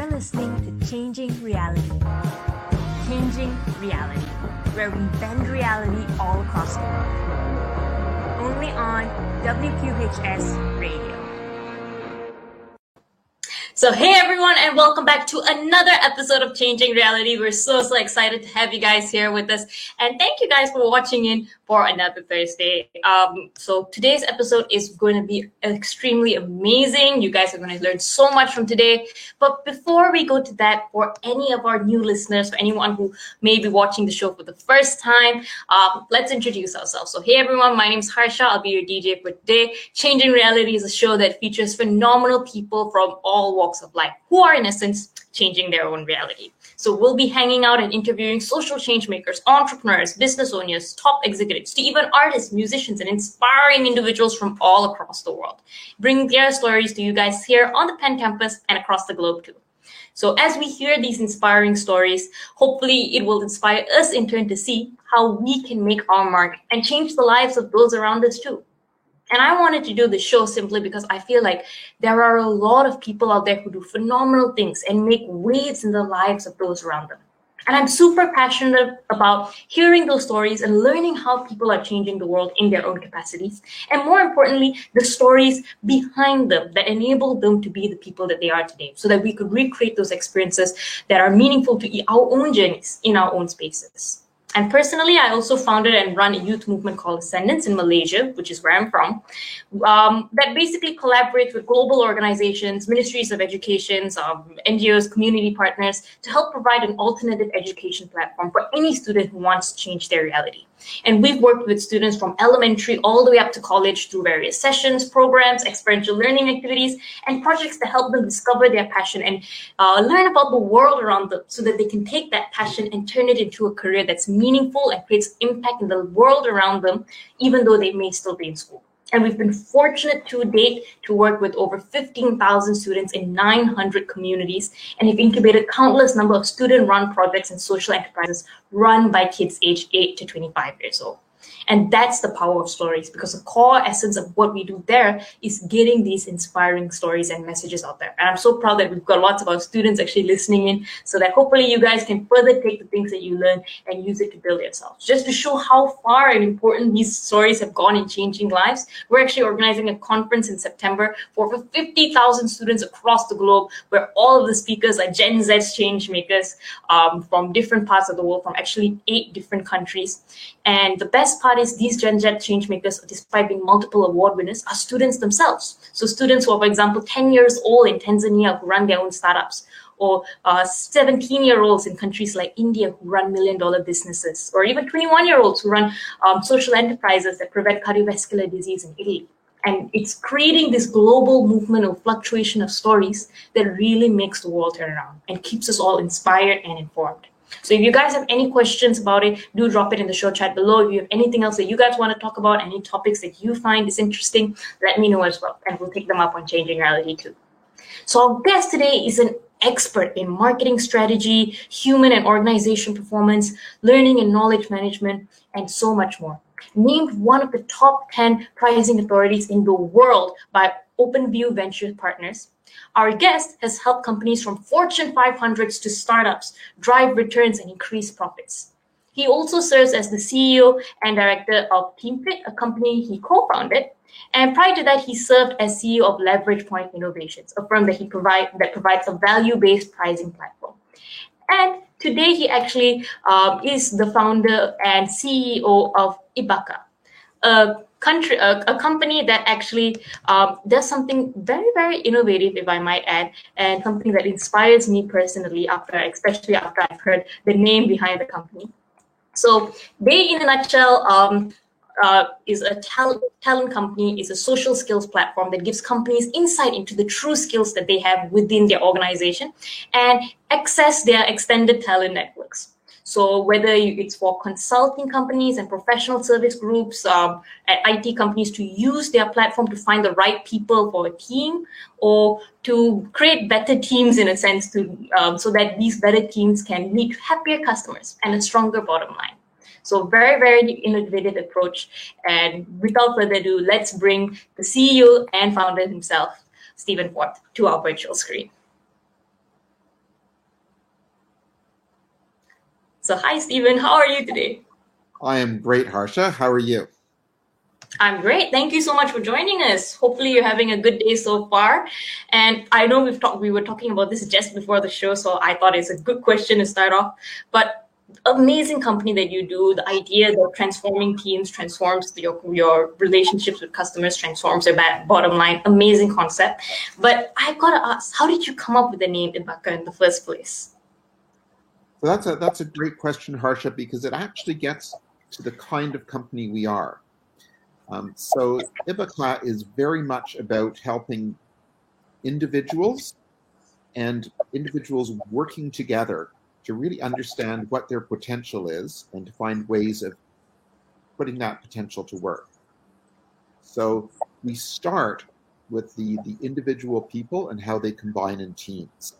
You're listening to Changing Reality. Changing Reality, where we bend reality all across the world. Only on WQHS Radio. So, hey everyone, and welcome back to another episode of Changing Reality. We're so, so excited to have you guys here with us. And thank you guys for watching in for another Thursday. Um, so, today's episode is going to be extremely amazing. You guys are going to learn so much from today. But before we go to that, for any of our new listeners, for anyone who may be watching the show for the first time, um, let's introduce ourselves. So, hey everyone, my name is Harsha. I'll be your DJ for today. Changing Reality is a show that features phenomenal people from all walks walks of life who are, in essence, changing their own reality. So we'll be hanging out and interviewing social change makers, entrepreneurs, business owners, top executives, to even artists, musicians, and inspiring individuals from all across the world, bringing their stories to you guys here on the Penn campus and across the globe too. So as we hear these inspiring stories, hopefully it will inspire us in turn to see how we can make our mark and change the lives of those around us too. And I wanted to do the show simply because I feel like there are a lot of people out there who do phenomenal things and make waves in the lives of those around them. And I'm super passionate about hearing those stories and learning how people are changing the world in their own capacities. And more importantly, the stories behind them that enable them to be the people that they are today so that we could recreate those experiences that are meaningful to our own journeys in our own spaces. And personally, I also founded and run a youth movement called Ascendance in Malaysia, which is where I'm from, um, that basically collaborates with global organizations, ministries of education, um, NGOs, community partners to help provide an alternative education platform for any student who wants to change their reality. And we've worked with students from elementary all the way up to college through various sessions, programs, experiential learning activities, and projects to help them discover their passion and uh, learn about the world around them so that they can take that passion and turn it into a career that's meaningful and creates impact in the world around them, even though they may still be in school. And we've been fortunate to date to work with over 15,000 students in 900 communities and have incubated countless number of student-run projects and social enterprises run by kids aged 8 to 25 years old. And that's the power of stories because the core essence of what we do there is getting these inspiring stories and messages out there. And I'm so proud that we've got lots of our students actually listening in so that hopefully you guys can further take the things that you learn and use it to build yourselves. Just to show how far and important these stories have gone in changing lives, we're actually organizing a conference in September for over 50,000 students across the globe where all of the speakers are Gen Z change makers um, from different parts of the world, from actually eight different countries. And the best part is these Gen Z change makers, despite being multiple award winners, are students themselves. So students who are, for example, 10 years old in Tanzania who run their own startups, or 17 uh, year olds in countries like India who run million dollar businesses, or even 21 year olds who run um, social enterprises that prevent cardiovascular disease in Italy. And it's creating this global movement of fluctuation of stories that really makes the world turn around and keeps us all inspired and informed. So if you guys have any questions about it, do drop it in the show chat below. If you have anything else that you guys want to talk about, any topics that you find is interesting, let me know as well. And we'll take them up on Changing Reality too. So our guest today is an expert in marketing strategy, human and organization performance, learning and knowledge management, and so much more. Named one of the top 10 pricing authorities in the world by OpenView Venture Partners, our guest has helped companies from Fortune 500s to startups drive returns and increase profits. He also serves as the CEO and director of TeamFit, a company he co-founded. And prior to that, he served as CEO of Leverage Point Innovations, a firm that he provide that provides a value-based pricing platform. And today, he actually um, is the founder and CEO of Ibbaka, a country a, a company that actually um, does something very very innovative if i might add and something that inspires me personally after especially after i've heard the name behind the company so they in a nutshell um, uh, is a talent, talent company, is a social skills platform that gives companies insight into the true skills that they have within their organization and access their extended talent networks. So whether it's for consulting companies and professional service groups, um, IT companies to use their platform to find the right people for a team, or to create better teams in a sense, to um, so that these better teams can lead to happier customers and a stronger bottom line. So very, very innovative approach. And without further ado, let's bring the CEO and founder himself, Steven Forth, to our virtual screen. So, hi, Steven. How are you today? I am great, Harsha. How are you? I'm great. Thank you so much for joining us. Hopefully, you're having a good day so far. And I know we've talked. We were talking about this just before the show, so I thought it's a good question to start off. But amazing company that you do the idea that transforming teams transforms your, your relationships with customers transforms your bottom line amazing concept but i've got to ask how did you come up with the name Ibbaka in the first place so that's a that's a great question harsha because it actually gets to the kind of company we are um, so Ibbaka is very much about helping individuals and individuals working together to really understand what their potential is and to find ways of putting that potential to work. So we start with the, the individual people and how they combine in teams.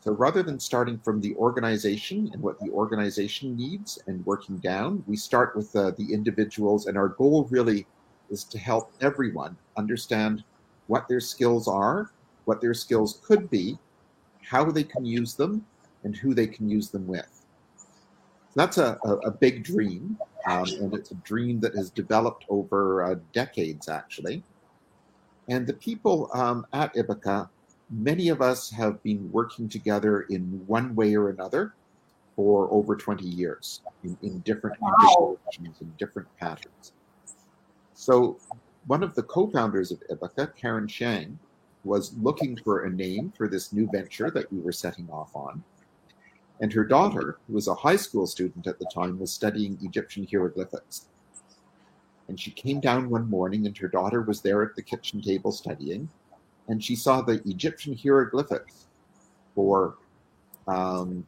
So rather than starting from the organization and what the organization needs and working down, we start with the, the individuals, and our goal really is to help everyone understand what their skills are, what their skills could be, how they can use them, and who they can use them with. So that's a, a, a big dream, um, and it's a dream that has developed over uh, decades, actually. And the people um, at Ibbaka, many of us have been working together in one way or another for over 20 years in, in different wow. and different patterns. So one of the co-founders of Ibbaka, Karen Shang, was looking for a name for this new venture that we were setting off on. And her daughter, who was a high school student at the time, was studying Egyptian hieroglyphics. And she came down one morning, and her daughter was there at the kitchen table studying, and she saw the Egyptian hieroglyphics for um,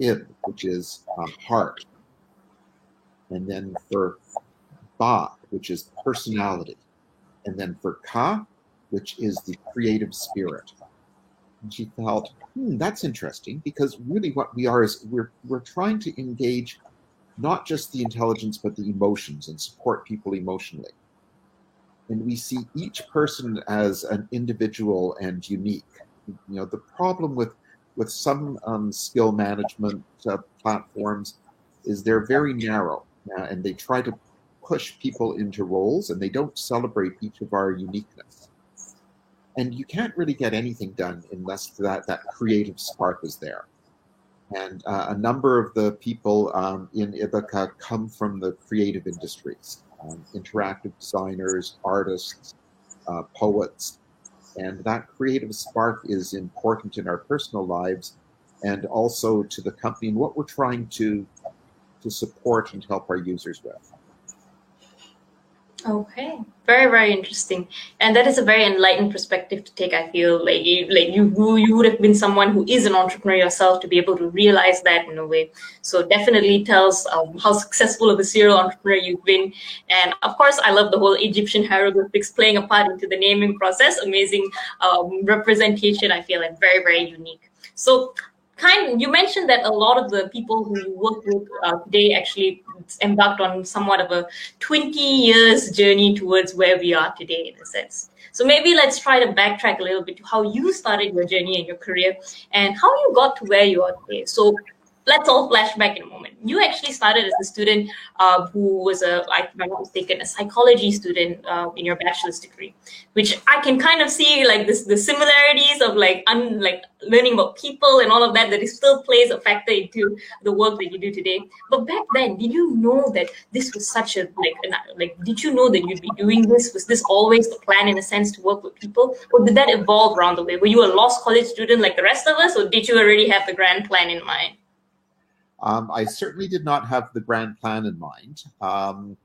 Ib, which is um, heart, and then for Ba, which is personality, and then for Ka, which is the creative spirit. And she felt, hmm, that's interesting because really what we are is we're, we're trying to engage not just the intelligence, but the emotions and support people emotionally. And we see each person as an individual and unique. You know, the problem with with some um, skill management uh, platforms is they're very narrow uh, and they try to push people into roles and they don't celebrate each of our uniqueness and you can't really get anything done unless that that creative spark is there. And uh, a number of the people um, in Ibbaka come from the creative industries, um, interactive designers, artists, uh, poets, and that creative spark is important in our personal lives and also to the company and what we're trying to to support and help our users with. Okay, very very interesting, and that is a very enlightened perspective to take. I feel like you, like you you would have been someone who is an entrepreneur yourself to be able to realize that in a way. So definitely tells um, how successful of a serial entrepreneur you've been, and of course I love the whole Egyptian hieroglyphics playing a part into the naming process. Amazing um, representation. I feel like very very unique. So kind you mentioned that a lot of the people who you work with uh, today actually embarked on somewhat of a 20 years journey towards where we are today in a sense. So maybe let's try to backtrack a little bit to how you started your journey and your career and how you got to where you are today. So let's all flash back in a moment. You actually started as a student uh, who was a, if I'm not mistaken, a psychology student uh, in your bachelor's degree, which I can kind of see like this the similarities of like un, like learning about people and all of that that it still plays a factor into the work that you do today. But back then, did you know that this was such a like an, like did you know that you'd be doing this? Was this always the plan in a sense to work with people, or did that evolve around the way? Were you a lost college student like the rest of us, or did you already have the grand plan in mind? Um, I certainly did not have the grand plan in mind. Um,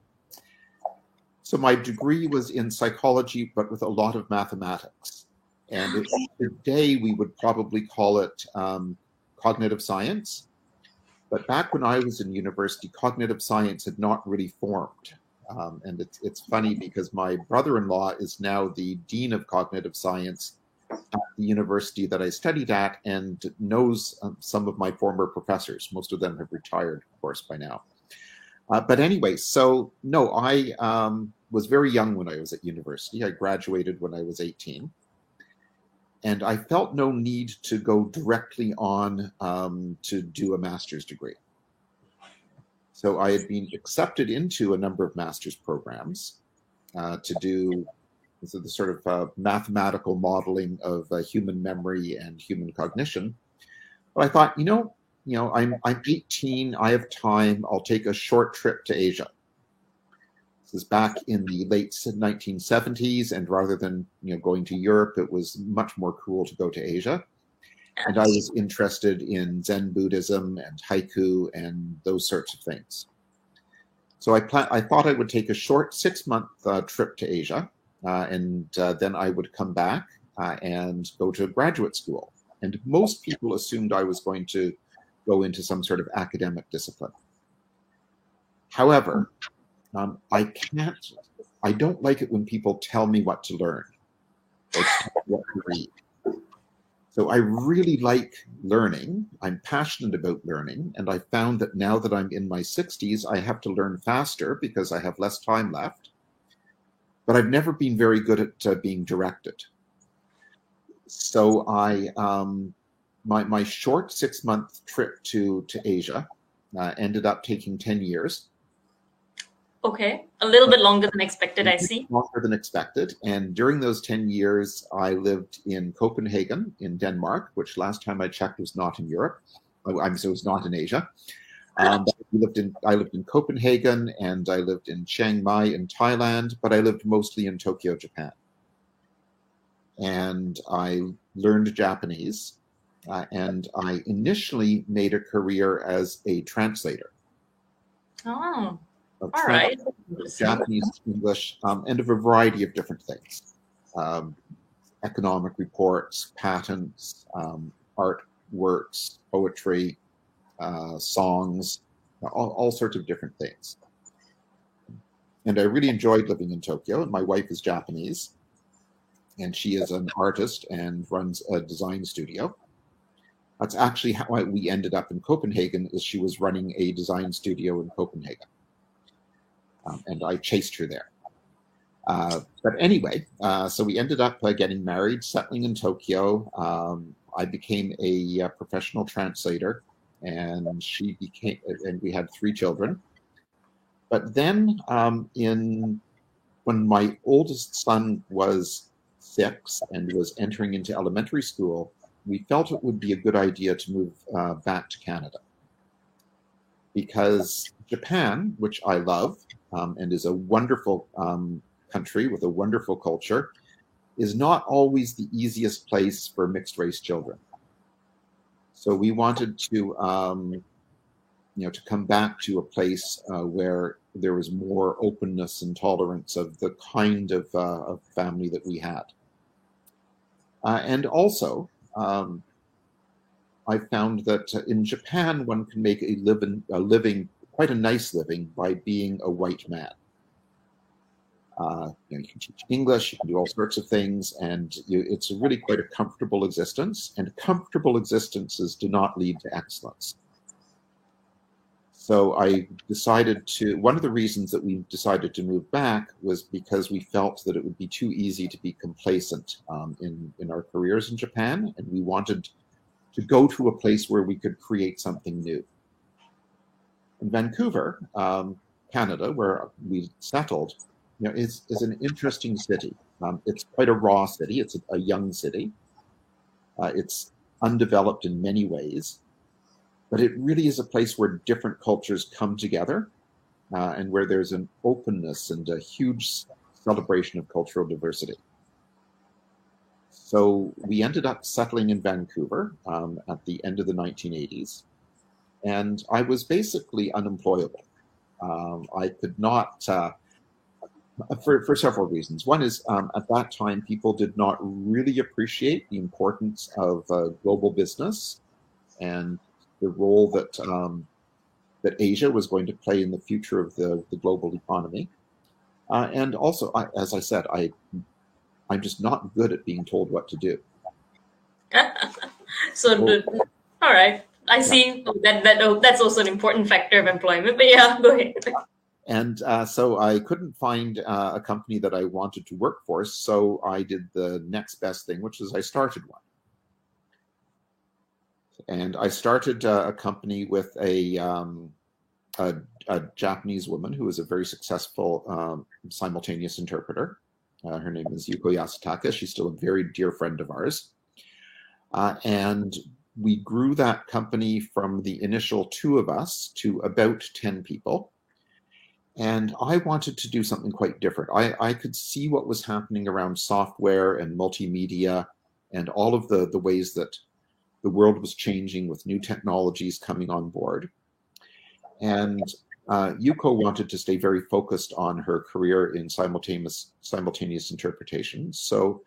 so my degree was in psychology, but with a lot of mathematics. And today we would probably call it um, cognitive science. But back when I was in university, cognitive science had not really formed. Um, and it's, it's funny because my brother in law is now the dean of cognitive science at the university that I studied at and knows um, some of my former professors. Most of them have retired, of course, by now. Uh, but anyway, so no, I um, was very young when I was at university. I graduated when I was 18. And I felt no need to go directly on um, to do a master's degree. So I had been accepted into a number of master's programs uh, to do the sort of uh, mathematical modeling of uh, human memory and human cognition. But I thought, you know, you know, I'm I'm 18. I have time. I'll take a short trip to Asia. This is back in the late 1970s, and rather than you know going to Europe, it was much more cool to go to Asia. And I was interested in Zen Buddhism and haiku and those sorts of things. So I plan- I thought I would take a short six month uh, trip to Asia, and uh, then I would come back uh, and go to graduate school. And most people assumed I was going to go into some sort of academic discipline. However, um, I can't, I don't like it when people tell me what to learn or what to read. So I really like learning. I'm passionate about learning. And I found that now that I'm in my 60s, I have to learn faster because I have less time left. But I've never been very good at uh, being directed. So I um, my, my short six month trip to, to Asia uh, ended up taking 10 years. Okay, a little bit longer than expected, I see. Longer than expected. And during those 10 years, I lived in Copenhagen in Denmark, which last time I checked was not in Europe. Oh, I'm so it's not in Asia. Um, we lived in I lived in Copenhagen and I lived in Chiang Mai in Thailand, but I lived mostly in Tokyo, Japan. And I learned Japanese uh, and I initially made a career as a translator. Oh, all right. Japanese, English, um, and of a variety of different things um, economic reports, patents, um, art works, poetry, uh, songs, all, all sorts of different things. And I really enjoyed living in Tokyo. And my wife is Japanese, and she is an artist and runs a design studio. That's actually how we ended up in Copenhagen. Is she was running a design studio in Copenhagen, um, and I chased her there. Uh, but anyway, uh, so we ended up uh, getting married, settling in Tokyo. Um, I became a uh, professional translator, and she became, and we had three children. But then, um, in when my oldest son was six and was entering into elementary school, we felt it would be a good idea to move uh, back to Canada because Japan, which I love um, and is a wonderful um, country with a wonderful culture, is not always the easiest place for mixed race children. So we wanted to, um, you know, to come back to a place uh, where there was more openness and tolerance of the kind of, uh, of family that we had. Uh, and also, um, I found that in Japan, one can make a living, a living, quite a nice living, by being a white man. Uh, you, know, you, can teach English, you can do all sorts of things, and you, it's really quite a comfortable existence. And comfortable existences do not lead to excellence. So I decided to, one of the reasons that we decided to move back was because we felt that it would be too easy to be complacent um, in, in our careers in Japan. And we wanted to go to a place where we could create something new. In Vancouver, um, Canada, where we settled, you know, is, is an interesting city. Um, it's quite a raw city. It's a, a young city. Uh, it's undeveloped in many ways but it really is a place where different cultures come together uh, and where there's an openness and a huge celebration of cultural diversity. So we ended up settling in Vancouver um, at the end of the 1980s, and I was basically unemployable. Um, I could not, uh, for, for several reasons. One is um, at that time, people did not really appreciate the importance of uh, global business and the role that um, that Asia was going to play in the future of the, the global economy. Uh, and also, I, as I said, I I'm just not good at being told what to do. so, all right, I yeah. see that that oh, that's also an important factor of employment. But yeah, go ahead. And uh, so I couldn't find uh, a company that I wanted to work for, so I did the next best thing, which is I started one. And I started uh, a company with a um, a, a, Japanese woman who is a very successful um, simultaneous interpreter. Uh, her name is Yuko Yasutaka. She's still a very dear friend of ours. Uh, and we grew that company from the initial two of us to about 10 people. And I wanted to do something quite different. I, I could see what was happening around software and multimedia and all of the, the ways that the world was changing with new technologies coming on board. And uh, Yuko wanted to stay very focused on her career in simultaneous simultaneous interpretation. So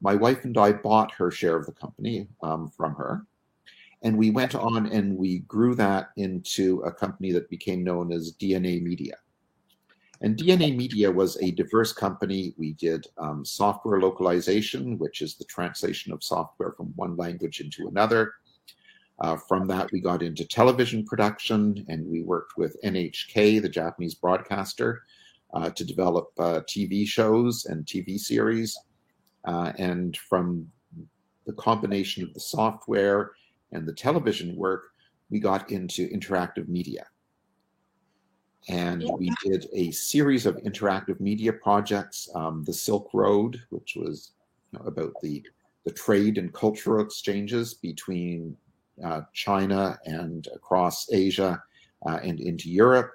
my wife and I bought her share of the company um, from her. And we went on and we grew that into a company that became known as DNA Media. And DNA Media was a diverse company. We did um, software localization, which is the translation of software from one language into another. Uh, from that, we got into television production and we worked with NHK, the Japanese broadcaster, uh, to develop uh, TV shows and TV series. Uh, and from the combination of the software and the television work, we got into interactive media. And we did a series of interactive media projects, um, the Silk Road, which was you know, about the, the trade and cultural exchanges between uh, China and across Asia uh, and into Europe.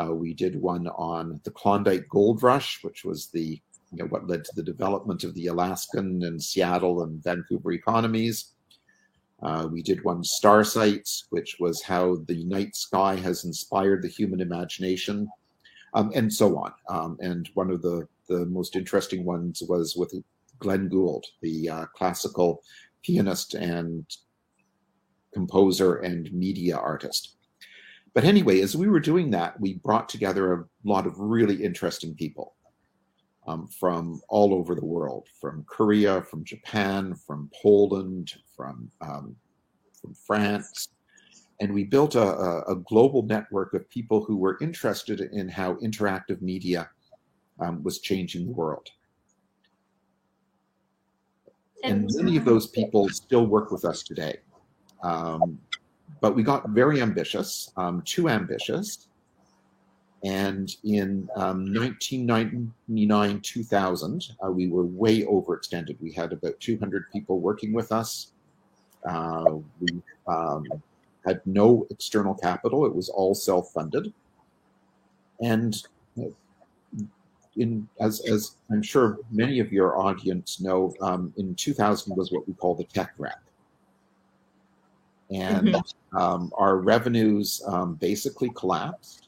Uh, we did one on the Klondike Gold Rush, which was the you know, what led to the development of the Alaskan and Seattle and Vancouver economies. Uh, we did one Star Sites, which was how the night sky has inspired the human imagination, um, and so on. Um, and one of the, the most interesting ones was with Glenn Gould, the uh, classical pianist and composer and media artist. But anyway, as we were doing that, we brought together a lot of really interesting people um, from all over the world, from Korea, from Japan, from Poland, from um, from France, and we built a, a, global network of people who were interested in how interactive media um, was changing the world. And many of those people still work with us today. Um, but we got very ambitious, um, too ambitious, and in um, 1999 2000, uh, we were way overextended. We had about 200 people working with us. Uh, we um, had no external capital, it was all self funded. And in, as, as I'm sure many of your audience know, um, in 2000 was what we call the tech wreck. And mm-hmm. Um, our revenues um, basically collapsed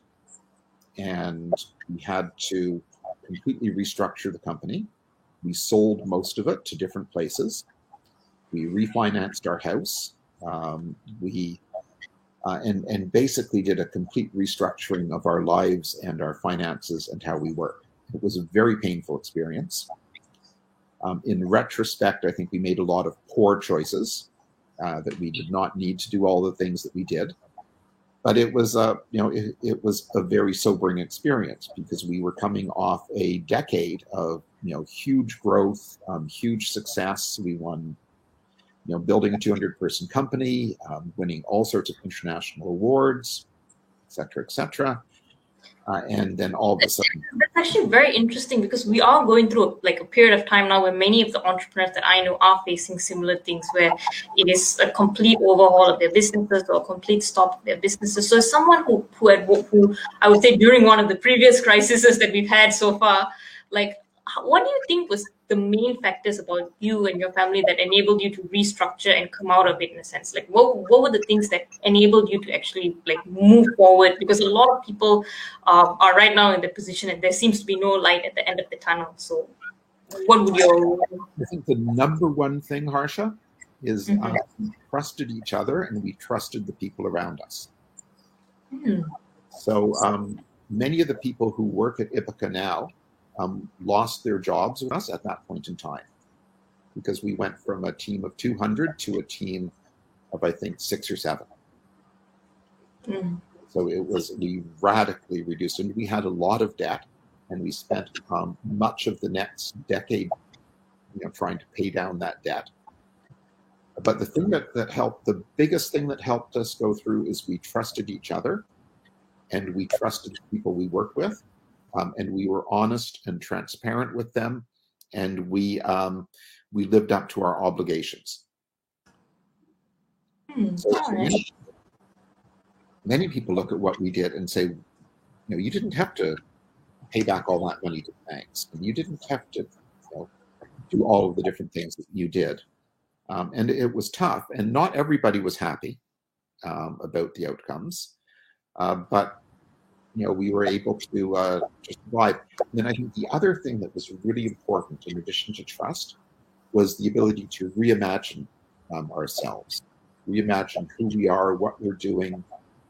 and we had to completely restructure the company. We sold most of it to different places. We refinanced our house. Um, we uh, and and basically did a complete restructuring of our lives and our finances and how we work. It was a very painful experience. Um, in retrospect, I think we made a lot of poor choices uh, that we did not need to do all the things that we did but it was a you know it, it, was a very sobering experience because we were coming off a decade of you know huge growth um, huge success. We won you know building a 200 person company um, winning all sorts of international awards et cetera et cetera uh, and then all of a sudden that's actually very interesting because we are going through like a period of time now where many of the entrepreneurs that i know are facing similar things where it is a complete overhaul of their businesses or a complete stop of their businesses. So someone who who had who i would say during one of the previous crises that we've had so far like what do you think was the main factors about you and your family that enabled you to restructure and come out of it in a sense like what, what were the things that enabled you to actually like move forward because a lot of people uh, are right now in the position and there seems to be no light at the end of the tunnel so what would your i think the number one thing harsha is mm-hmm. uh, we trusted each other and we trusted the people around us mm. so um, many of the people who work at Ibbaka now um, lost their jobs with us at that point in time because we went from a team of 200 to a team of, I think, six or seven. Mm. So it was, we radically reduced, and we had a lot of debt, and we spent um, much of the next decade you know, trying to pay down that debt. But the thing that, that helped, the biggest thing that helped us go through is we trusted each other and we trusted the people we worked with, um, and we were honest and transparent with them, and we um, we lived up to our obligations. Hmm, So all right. many, many people look at what we did and say, you know, you didn't have to pay back all that money to banks, and you didn't have to you know, do all of the different things that you did. Um, and it was tough, and not everybody was happy um, about the outcomes. Uh, but you know, we were able to uh, to survive. And then I think the other thing that was really important, in addition to trust, was the ability to reimagine um, ourselves, reimagine who we are, what we're doing,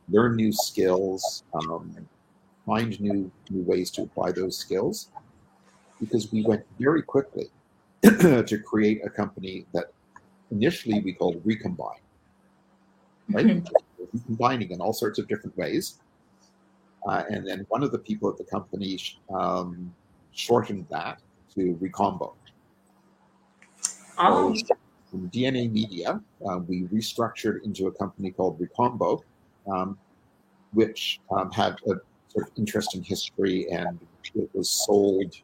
learn new skills, um, find new new ways to apply those skills. Because we went very quickly to create a company that initially we called Recombine, right? Mhm. Combining in all sorts of different ways. Uh, and then one of the people at the company um, shortened that to Recombo. Oh, So from DNA Media, uh, we restructured into a company called Recombo, um, which um, had a sort of interesting history and it was sold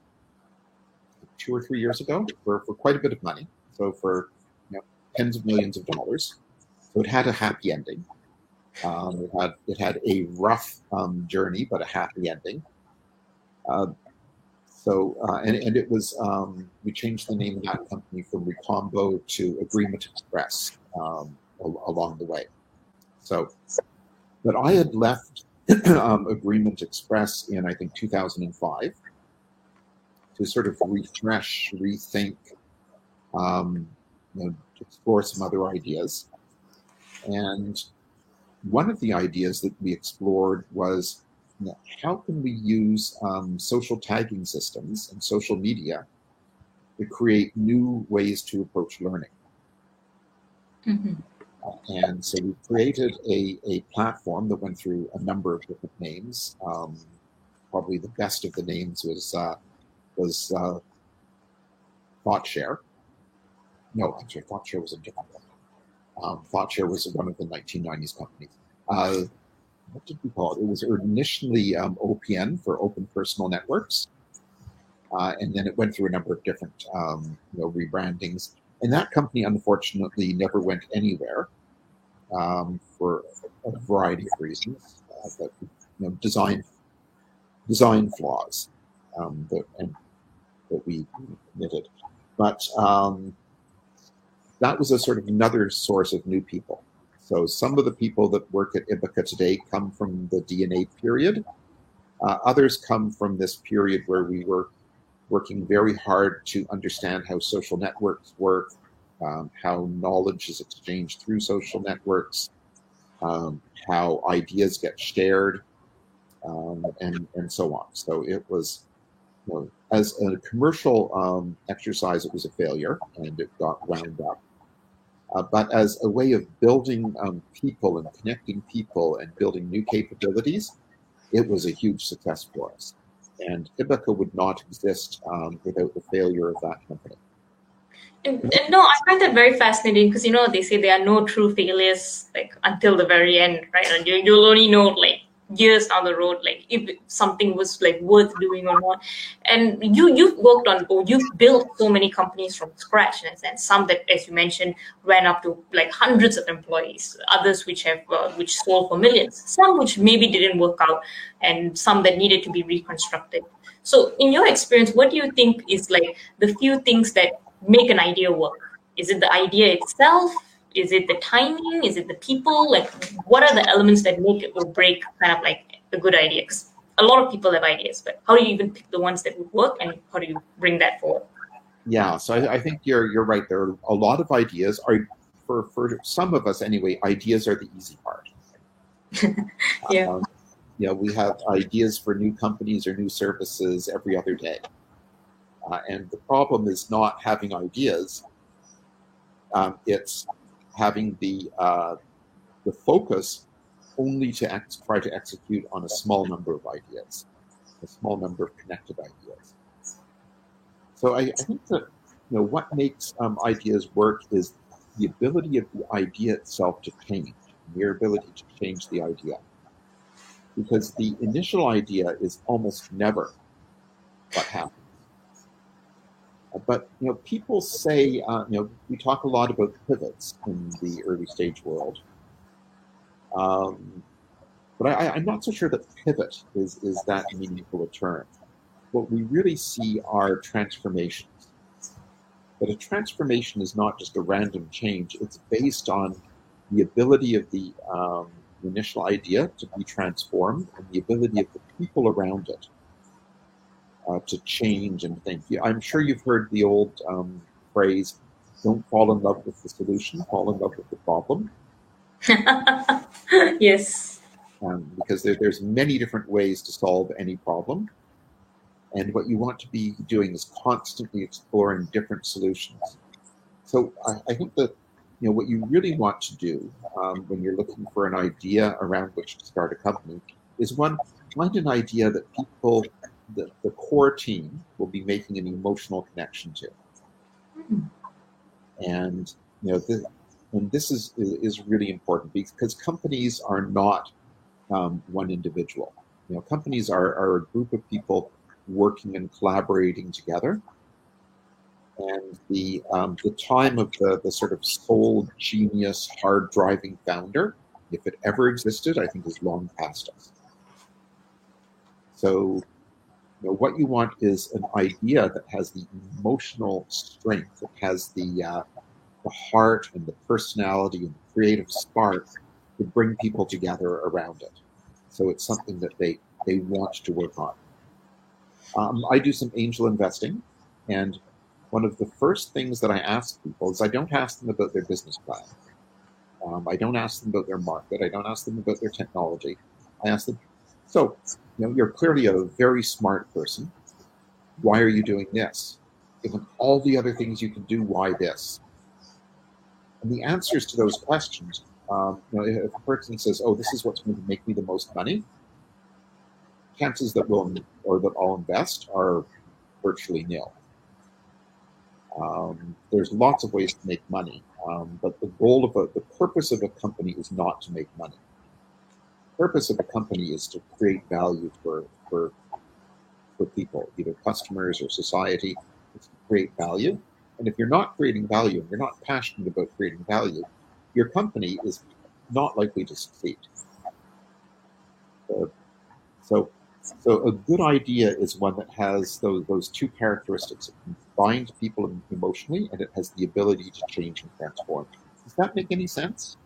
two or three years ago for, for quite a bit of money. So for you know, tens of millions of dollars. So it had a happy ending. Um, it had it had a rough um, journey, but a happy ending. Uh, so uh, and and it was um, we changed the name of that company from Recombo to Agreement Express um, al- along the way. So, but I had left um, Agreement Express in I think 2005 to sort of refresh, rethink, um, you know, explore some other ideas. And one of the ideas that we explored was you know, how can we use um, social tagging systems and social media to create new ways to approach learning? Mhm. And so we created a, a platform that went through a number of different names. Um, probably the best of the names was uh, was uh, ThoughtShare. No, actually, ThoughtShare was a different one. Um, ThoughtShare was one of the 1990s companies. Uh, what did we call it? It was initially um, OPN for Open Personal Networks, uh, and then it went through a number of different um, you know, rebrandings. And that company, unfortunately, never went anywhere um, for a variety of reasons. Uh, but you know, design design flaws um, that and that we committed. But um, that was a sort of another source of new people. So some of the people that work at Ibbaka today come from the DNA period. Uh, others come from this period where we were working very hard to understand how social networks work, um, how knowledge is exchanged through social networks, um, how ideas get shared, um, and and so on. So it was, you know, as a commercial um, exercise, it was a failure, and it got wound up. Uh, but as a way of building um, people and connecting people and building new capabilities, it was a huge success for us. And Ibbaka would not exist um, without the failure of that company. And, and no, I find that very fascinating because you know they say there are no true failures like until the very end, right? And you, you'll only know like years down the road, like if something was like worth doing or not. And you you've worked on or you've built so many companies from scratch, and, and some that, as you mentioned, ran up to like hundreds of employees. Others which have uh, which sold for millions. Some which maybe didn't work out, and some that needed to be reconstructed. So, in your experience, what do you think is like the few things that make an idea work? Is it the idea itself? Is it the timing? Is it the people? Like, what are the elements that make it or break kind of like a good idea? Because a lot of people have ideas, but how do you even pick the ones that would work, and how do you bring that forward? Yeah, so I, I think you're you're right. There are a lot of ideas. Are for for some of us anyway. Ideas are the easy part. Yeah. Um, you know, we have ideas for new companies or new services every other day. Uh, and the problem is not having ideas. Um, it's having the uh, the focus only to try to execute on a small number of ideas, a small number of connected ideas. So I, I think that you know what makes um, ideas work is the ability of the idea itself to change, your ability to change the idea. because the initial idea is almost never what happens. But you know, people say uh, you know we talk a lot about pivots in the early stage world, um, but I, am not so sure that pivot is is that meaningful a term. What we really see are transformations. But a transformation is not just a random change; it's based on the ability of the um, initial idea to be transformed and the ability of the people around it uh, to change and think. I'm sure you've heard the old um, phrase, don't fall in love with the solution, fall in love with the problem. yes. Um, because there, there's many different ways to solve any problem. And what you want to be doing is constantly exploring different solutions. So I, I think that you know what you really want to do um, when you're looking for an idea around which to start a company is one find an idea that people the, the core team will be making an emotional connection to. Mm. And you know, the, and this is is really important because companies are not um, one individual. You know, companies are, are a group of people working and collaborating together. And the um, the time of the, the sort of sole genius, hard driving founder, if it ever existed, I think is long past us. So know, what you want is an idea that has the emotional strength, that has the uh, the heart and the personality and the creative spark to bring people together around it. So it's something that they they want to work on. Um, I do some angel investing, and one of the first things that I ask people is I don't ask them about their business plan. Um, I don't ask them about their market. I don't ask them about their technology. I ask them, so you know, you're clearly a very smart person. Why are you doing this? Given all the other things you can do, why this? And the answers to those questions, um, you know, if a person says, "Oh, this is what's going to make me the most money," chances that we'll or that I'll invest are virtually nil. Um, there's lots of ways to make money, um, but the goal of a, the purpose of a company is not to make money purpose of a company is to create value for for for people, either customers or society. It's to create value. And if you're not creating value and you're not passionate about creating value, your company is not likely to succeed. So, so, so a good idea is one that has those, those two characteristics. It binds people emotionally and it has the ability to change and transform. Does that make any sense?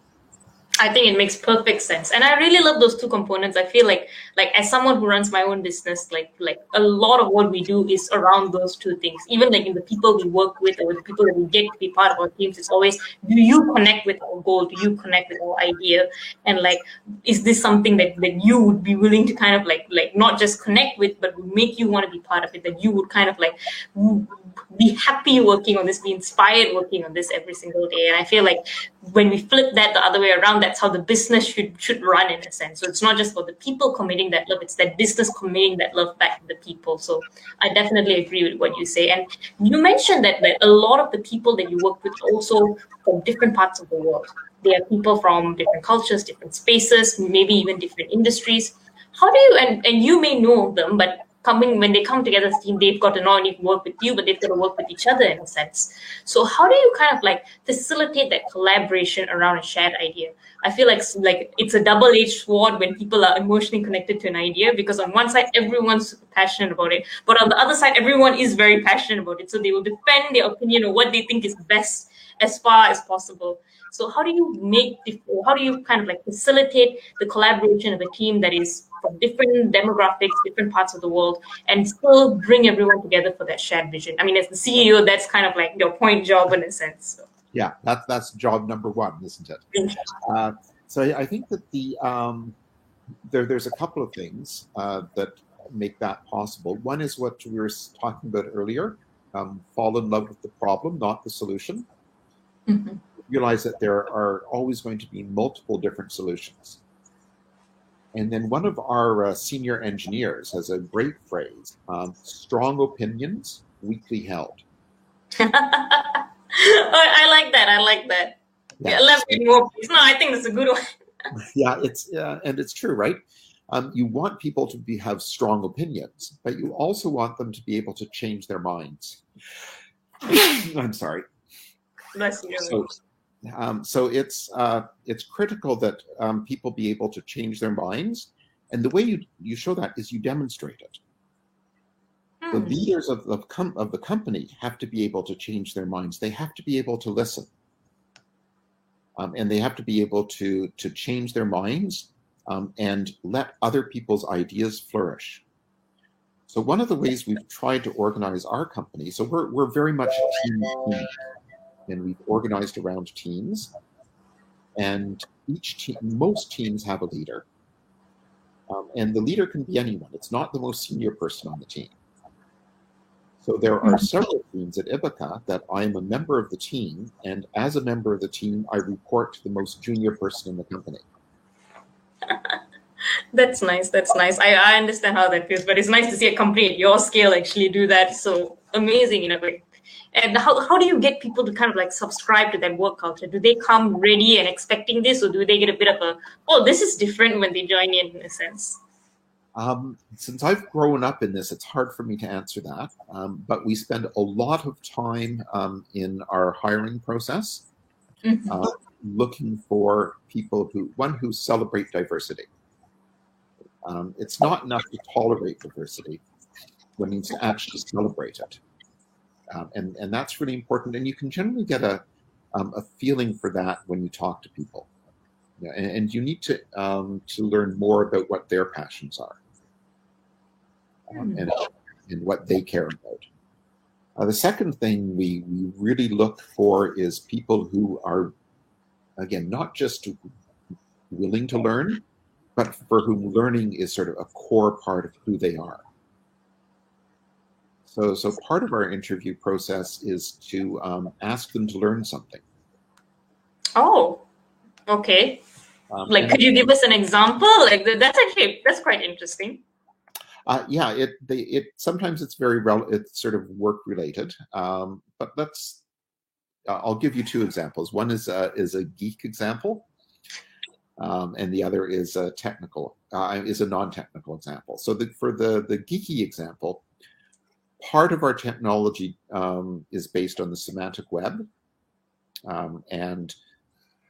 I think it makes perfect sense. And I really love those two components. I feel like like as someone who runs my own business, like like a lot of what we do is around those two things. Even like in the people we work with or the people that we get to be part of our teams, it's always do you connect with our goal? Do you connect with our idea? And like is this something that, that you would be willing to kind of like like not just connect with, but would make you want to be part of it, that you would kind of like be happy working on this, be inspired working on this every single day. And I feel like when we flip that the other way around, that's how the business should should run in a sense. So it's not just for the people committing that love; it's that business committing that love back to the people. So I definitely agree with what you say. And you mentioned that, that a lot of the people that you work with also from different parts of the world. They are people from different cultures, different spaces, maybe even different industries. How do you and, and you may know them, but coming when they come together as a team, they've got to not only work with you, but they've got to work with each other in a sense. So how do you kind of like facilitate that collaboration around a shared idea? I feel like like it's a double-edged sword when people are emotionally connected to an idea because on one side everyone's passionate about it, but on the other side everyone is very passionate about it. So they will defend their opinion or what they think is best as far as possible. So how do you make how do you kind of like facilitate the collaboration of a team that is from different demographics, different parts of the world, and still bring everyone together for that shared vision. I mean, as the CEO, that's kind of like your point job in a sense. So. Yeah, that's that's job number one, isn't it? Uh, so I think that the um, there, there's a couple of things uh, that make that possible. One is what we were talking about earlier: um, fall in love with the problem, not the solution. Mm-hmm. Realize that there are always going to be multiple different solutions. And then one of our uh, senior engineers has a great phrase um, strong opinions, weakly held. oh, I like that. I like that. Yeah, elaborate more, please. No, I think that's a good one. yeah, it's uh, and it's true, right? um, you want people to be have strong opinions, but you also want them to be able to change their minds. I'm sorry. So, um, so it's uh, it's critical that um, people be able to change their minds, and the way you you show that is you demonstrate it. The Hmm. leaders of the com- of the company have to be able to change their minds. They have to be able to listen, um, and they have to be able to to change their minds um, and let other people's ideas flourish. So one of the ways we've tried to organize our company, so we're we're very much a team, team and we've organized around teams, and each team, most teams have a leader, um, and the leader can be anyone. It's not the most senior person on the team. So there are several teams at Ibbaka that I am a member of the team, and as a member of the team, I report to the most junior person in the company. That's nice. That's nice. I, I understand how that feels, but it's nice to see a company at your scale actually do that. So amazing in a way. And how, how do you get people to kind of like subscribe to that work culture? Do they come ready and expecting this, or do they get a bit of a, oh, this is different when they join in, in a sense? Um, since I've grown up in this, it's hard for me to answer that. Um, but we spend a lot of time um, in our hiring process Mhm. uh, looking for people who, one, who celebrate diversity. Um, it's not enough to tolerate diversity, one needs to actually celebrate it. Um, and, and that's really important. And you can generally get a, um, a feeling for that when you talk to people. And, and you need to um, to learn more about what their passions are um, Hmm. and, and what they care about. Uh, the second thing we, we really look for is people who are, again, not just willing to learn, but for whom learning is sort of a core part of who they are. So, so part of our interview process is to um, ask them to learn something. Oh, okay. Um, Like, could you give us an example? Like, that's actually that's quite interesting. Uh, yeah, it they it sometimes it's very rel- it's sort of work related. Um, but let's uh, I'll give you two examples. One is a, is a geek example, um, and the other is a technical uh, is a non technical example. So the, for the the geeky example, part of our technology um, is based on the semantic web, um, and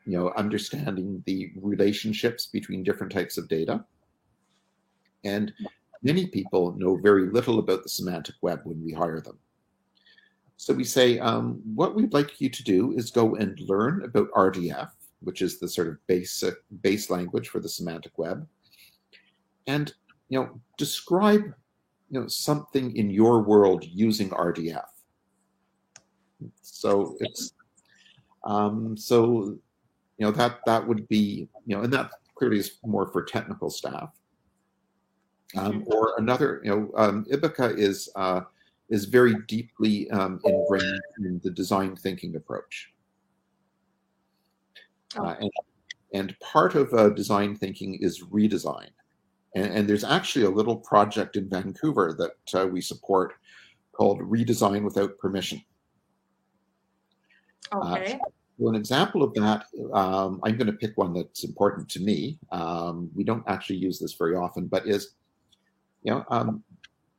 you know understanding the relationships between different types of data, and many people know very little about the semantic web when we hire them. So we say, um, what we'd like you to do is go and learn about RDF, which is the sort of basic base language for the semantic web, and you know describe you know something in your world using RDF. So it's um, so you know that that would be you know, and that clearly is more for technical staff. Um, or another, you know, um, Ibbaka is uh, is very deeply um, ingrained in the design thinking approach, uh, and, and part of uh, design thinking is redesign. And, and there's actually a little project in Vancouver that uh, we support called Redesign Without Permission. Okay. Well, an example of that, um, I'm going to pick one that's important to me. Um, we don't actually use this very often, but is, you know, um,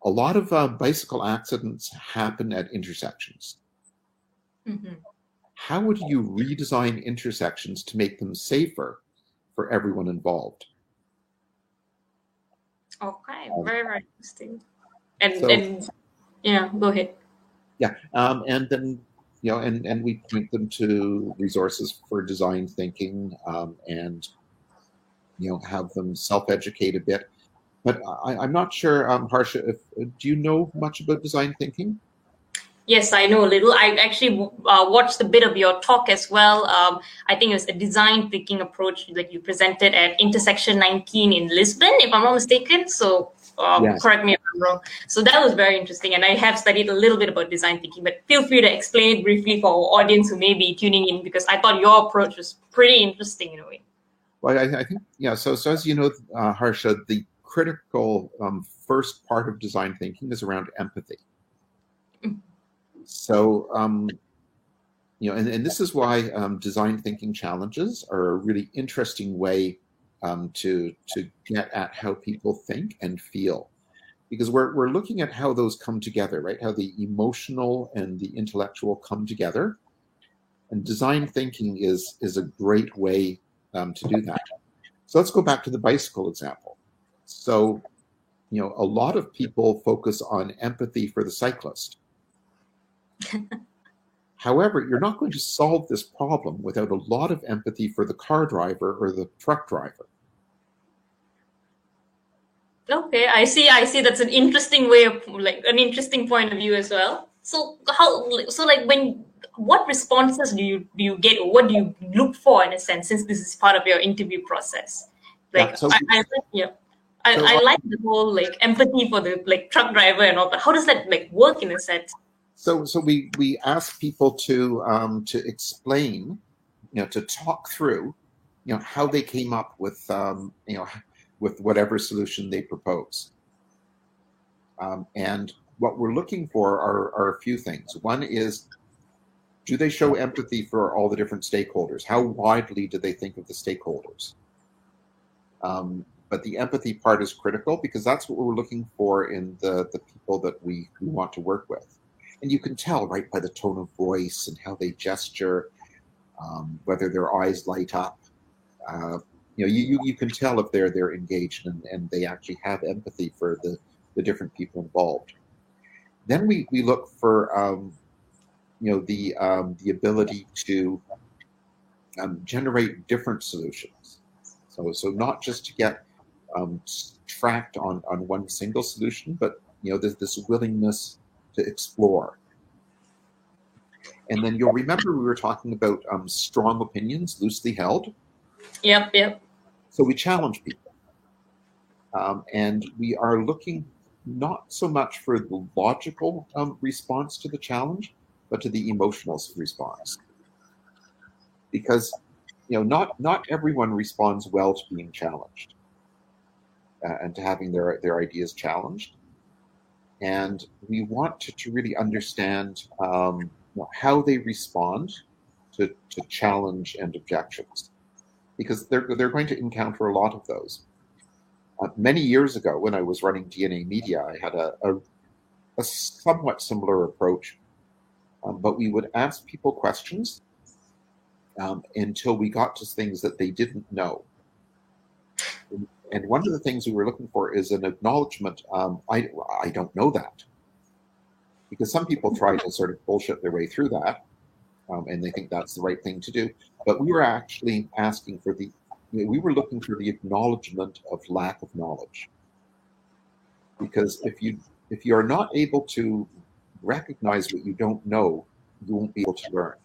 a lot of uh, bicycle accidents happen at intersections. Mhm. How would you redesign intersections to make them safer for everyone involved? Okay. Very very interesting. And So- and yeah, go ahead. Yeah, um, and then you know, and and we point them to resources for design thinking, um, and you know, have them self-educate a bit. But I, I'm not sure, um, Harsha, if do you know much about design thinking? Yes, I know a little. I actually uh, watched a bit of your talk as well. Um, I think it was a design thinking approach that you presented at Intersection 19 in Lisbon, if I'm not mistaken. So um, Yes. correct me if I'm wrong. So that was very interesting. And I have studied a little bit about design thinking, but feel free to explain it briefly for our audience who may be tuning in because I thought your approach was pretty interesting in a way. Well, I, I think yeah. So, so as you know, uh, Harsha, the critical um, first part of design thinking is around empathy. So, um, you know, and, and this is why um, design thinking challenges are a really interesting way um, to to get at how people think and feel, because we're we're looking at how those come together, right? How the emotional and the intellectual come together, and design thinking is is a great way um, to do that. So let's go back to the bicycle example. So, you know, a lot of people focus on empathy for the cyclist. However, you're not going to solve this problem without a lot of empathy for the car driver or the truck driver. Okay, I see. I see. That's an interesting way of like an interesting point of view as well. So how? So like when what responses do you do you get or what do you look for in a sense since this is part of your interview process like yeah, so I, I, yeah I, so, I like the whole like empathy for the like truck driver and all but how does that like work in a sense so so we we ask people to um to explain you know to talk through you know how they came up with um you know with whatever solution they propose um, and what we're looking for are, are a few things one is do they show empathy for all the different stakeholders? How widely do they think of the stakeholders? Um, but the empathy part is critical because that's what we're looking for in the, the people that we, we want to work with. And you can tell right by the tone of voice and how they gesture, um, whether their eyes light up. Uh, you know, you, you, you can tell if they're they're engaged and, and they actually have empathy for the, the different people involved. Then we, we look for um, you know the um, the ability to um, generate different solutions. So so not just to get um, tracked on on one single solution, but you know there's this willingness to explore. And then you'll remember we were talking about um, strong opinions, loosely held. Yep, yep. So we challenge people, um, and we are looking not so much for the logical um, response to the challenge, but to the emotional response. Because you know, not not everyone responds well to being challenged uh, and to having their their ideas challenged. And we want to, to really understand um, how they respond to, to challenge and objections, because they're they're going to encounter a lot of those. Uh, many years ago, when I was running DNA Media, I had a, a, a somewhat similar approach um, but we would ask people questions um, until we got to things that they didn't know. And one of the things we were looking for is an acknowledgement. Um, I, I don't know that. Because some people try to sort of bullshit their way through that, um, and they think that's the right thing to do. But we were actually asking for the, we were looking for the acknowledgement of lack of knowledge. Because if you if you are not able to recognize what you don't know, you won't be able to learn.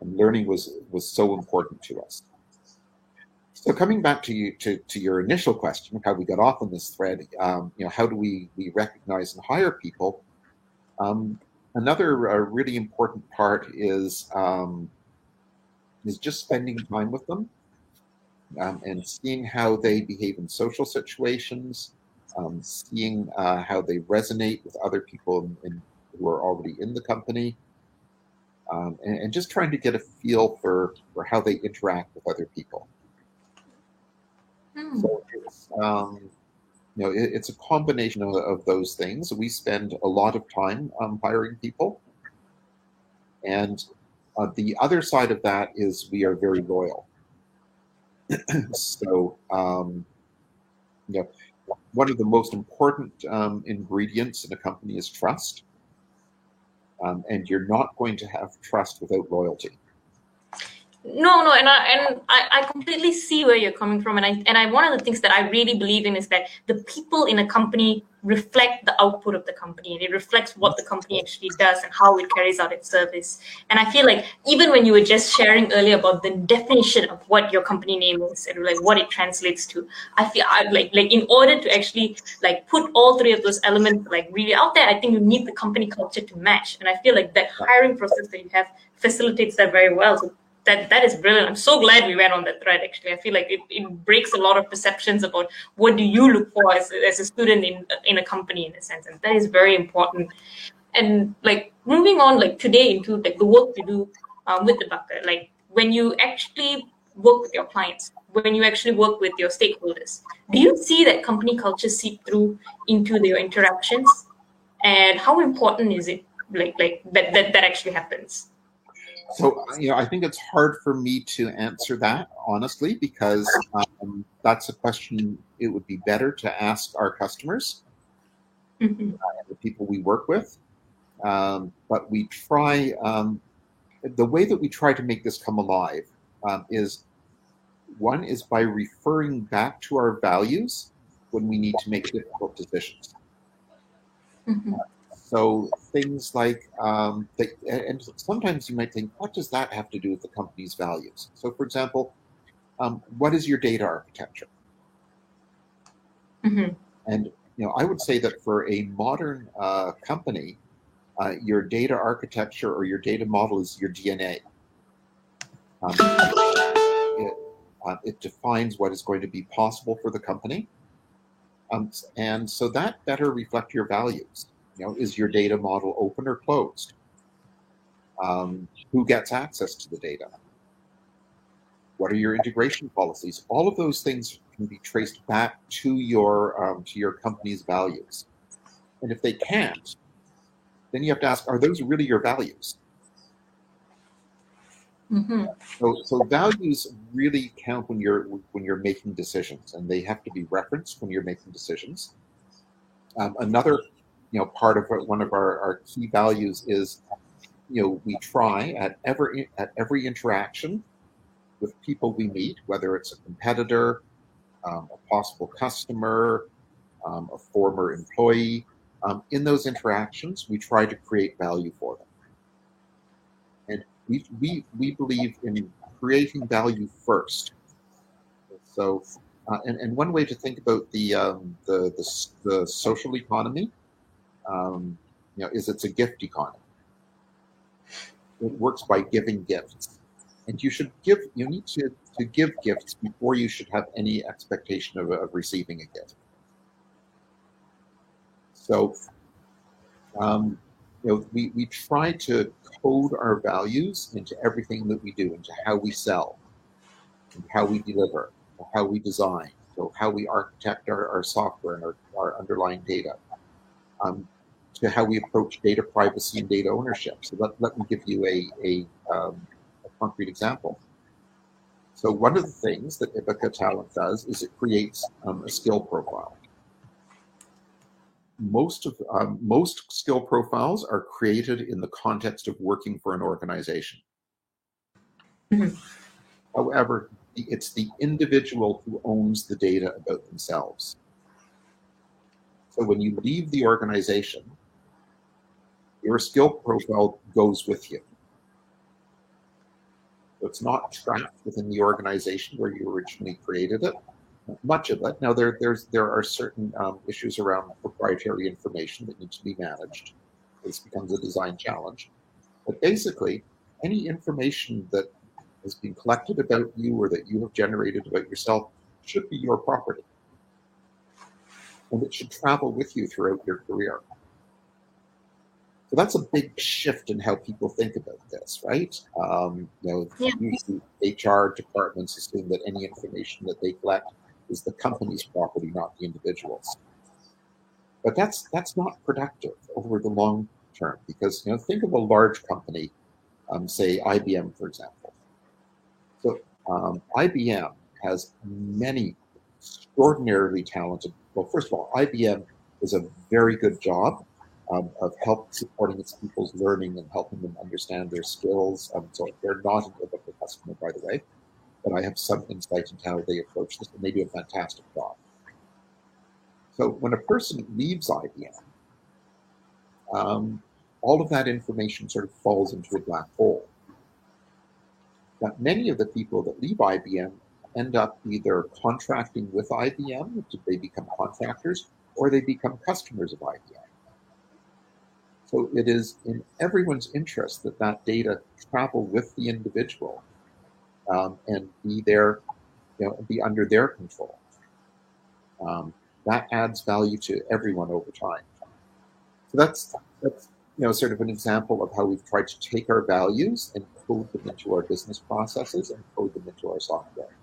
And learning was was so important to us. So coming back to you to, to your initial question, of how we got off on this thread, um, you know, how do we we recognize and hire people? Um, another uh, really important part is um, is just spending time with them um, and seeing how they behave in social situations, um, seeing uh, how they resonate with other people in, in, who are already in the company, um, and, and, just trying to get a feel for, for how they interact with other people. Hmm. So um, you know, it, it's a combination of, of, those things. We spend a lot of time um, hiring people, and uh, the other side of that is we are very loyal. so, um, you know, one of the most important um, ingredients in a company is trust. Um, and you're not going to have trust without loyalty no no and I, and I, I completely see where you're coming from and I and I one of the things that I really believe in is that the people in a company reflect the output of the company and it reflects what the company actually does and how it carries out its service. And I feel like even when you were just sharing earlier about the definition of what your company name is and like what it translates to I feel I, like like in order to actually like put all three of those elements like really out there I think you need the company culture to match. And I feel like that hiring process that you have facilitates that very well. So that that is brilliant. I'm so glad we went on that thread. Actually, I feel like it, it breaks a lot of perceptions about what do you look for as, as a student in in a company in a sense, and that is very important. And like moving on, like today into like the work you do um, with the bucket, like when you actually work with your clients, when you actually work with your stakeholders, do you see that company culture seep through into your interactions? And how important is it like like that that, that actually happens? So you know, I think it's hard for me to answer that honestly because um, that's a question it would be better to ask our customers, mm-hmm. uh, the people we work with. Um, but we try um, the way that we try to make this come alive um, is one is by referring back to our values when we need to make difficult decisions. Mm-hmm. So things like um, that, and sometimes you might think, what does that have to do with the company's values? So, for example, um, what is your data architecture? Mm-hmm. And you know, I would say that for a modern uh, company, uh, your data architecture or your data model is your DNA. Um, it, uh, it, defines what is going to be possible for the company. Um, and so that better reflect your values. You know, is your data model open or closed? Um, who gets access to the data? What are your integration policies? All of those things can be traced back to your um, to your company's values. And if they can't, then you have to ask, are those really your values? Mm-hmm. So, so values really count when you're when you're making decisions, and they have to be referenced when you're making decisions. Um, another, you know, part of what one of our, our key values is, you know, we try at every at every interaction with people we meet, whether it's a competitor, um, a possible customer, um, a former employee, um, in those interactions, we try to create value for them. And we, we, we believe in creating value first. So, uh, and, and one way to think about the, um, the, the, the, social economy um, you know, is it's a gift economy. It works by giving gifts. And you should give, you need to, to give gifts before you should have any expectation of, of receiving a gift. So, um, you know, we, we try to code our values into everything that we do, into how we sell, and how we deliver, how we design, so how we architect our, our software and our, our underlying data, um, to how we approach data privacy and data ownership. So let, let me give you a, a, um, a concrete example. So one of the things that Ibbaka Talent does is it creates um, a skill profile most of um, most skill profiles are created in the context of working for an organization. Mm-hmm. However, it's the individual who owns the data about themselves. So when you leave the organization, your skill profile goes with you. It's not trapped within the organization where you originally created it much of it. Now, there there's there are certain um, issues around proprietary information that need to be managed. This becomes a design challenge. But basically, any information that has been collected about you or that you have generated about yourself should be your property, and it should travel with you throughout your career. So that's a big shift in how people think about this, right? Um, you know, yeah. usually HR departments assume that any information that they collect is the company's property, not the individual's. But that's that's not productive over the long term because you know think of a large company, um, say IBM for example. So um, IBM has many extraordinarily talented. Well, first of all, IBM is a very good job um, of help supporting its people's learning and helping them understand their skills. Um, so they're not an typical customer, by the way but I have some insight into how they approach this, and they do a fantastic job. So when a person leaves IBM, um, all of that information sort of falls into a black hole. But many of the people that leave IBM end up either contracting with IBM, they become contractors, or they become customers of IBM. So it is in everyone's interest that that data travel with the individual um, and be there, you know, be under their control. Um, that adds value to everyone over time. So that's that's you know, sort of an example of how we've tried to take our values and code them into our business processes and code them into our software.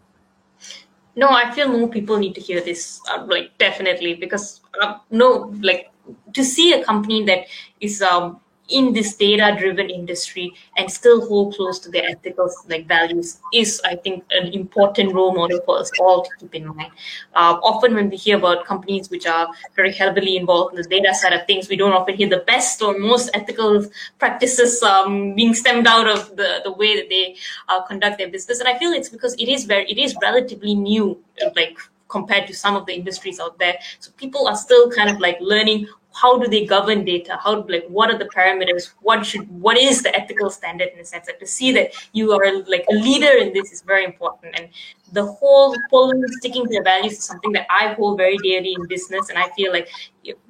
No, I feel more people need to hear this, uh, like definitely, because uh, no, like to see a company that is um, in this data driven industry and still hold close to their ethical like values is i think an important role model for us all to keep in mind. Uh, often when we hear about companies which are very heavily involved in the data side of things we don't often hear the best or most ethical practices um, being stemmed out of the, the way that they uh, conduct their business. And i feel it's because it is very it is relatively new like compared to some of the industries out there. So people are still kind of like learning how do they govern data? How like what are the parameters? What should what is the ethical standard in a sense? And to see that you are like a leader in this is very important. And the whole pulling sticking to the values is something that i hold very dearly in business and i feel like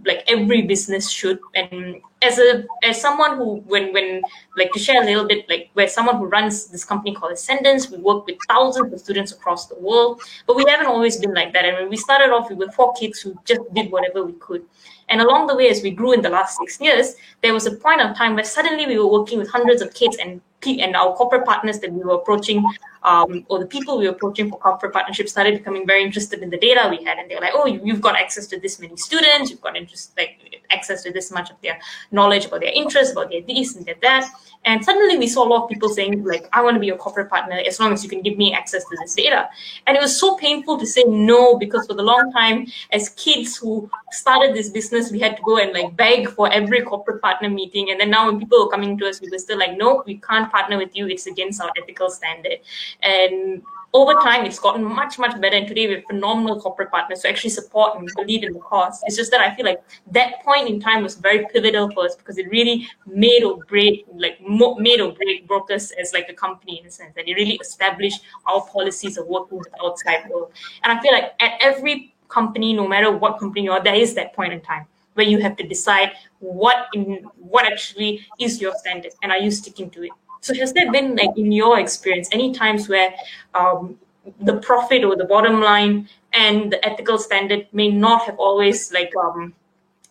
like every business should. And as a as someone who when when like to share a little bit like where someone who runs this company called ascendance. We work with thousands of students across the world. But we haven't always been like that. And when we started off we were four kids who just did whatever we could and along the way, as we grew in the last six years, there was a point of time where suddenly we were working with hundreds of kids and and our corporate partners that we were approaching, um, or the people we were approaching for corporate partnerships started becoming very interested in the data we had, and they were like, "Oh, you, have got access to this many students, you've got interest, like access to this much of their knowledge about their interests, about their this and their that." And suddenly we saw a lot of people saying, like, I want to be a corporate partner as long as you can give me access to this data. And it was so painful to say no because for the long time, as kids who started this business, we had to go and like beg for every corporate partner meeting. And then now when people were coming to us, we were still like, no, we can't partner with you. It's against our ethical standard. And over time, it's gotten much, much better. And today we have phenomenal corporate partners to actually support and believe in the cause. It's just that I feel like that point in time was very pivotal for us because it really made or break, like made or break broke us as like a company in a sense. And it really established our policies of working with outside world. And I feel like at every company, no matter what company you are, there is that point in time where you have to decide what in what actually is your standard and are you sticking to it so has there been like in your experience any times where um, the profit or the bottom line and the ethical standard may not have always like um,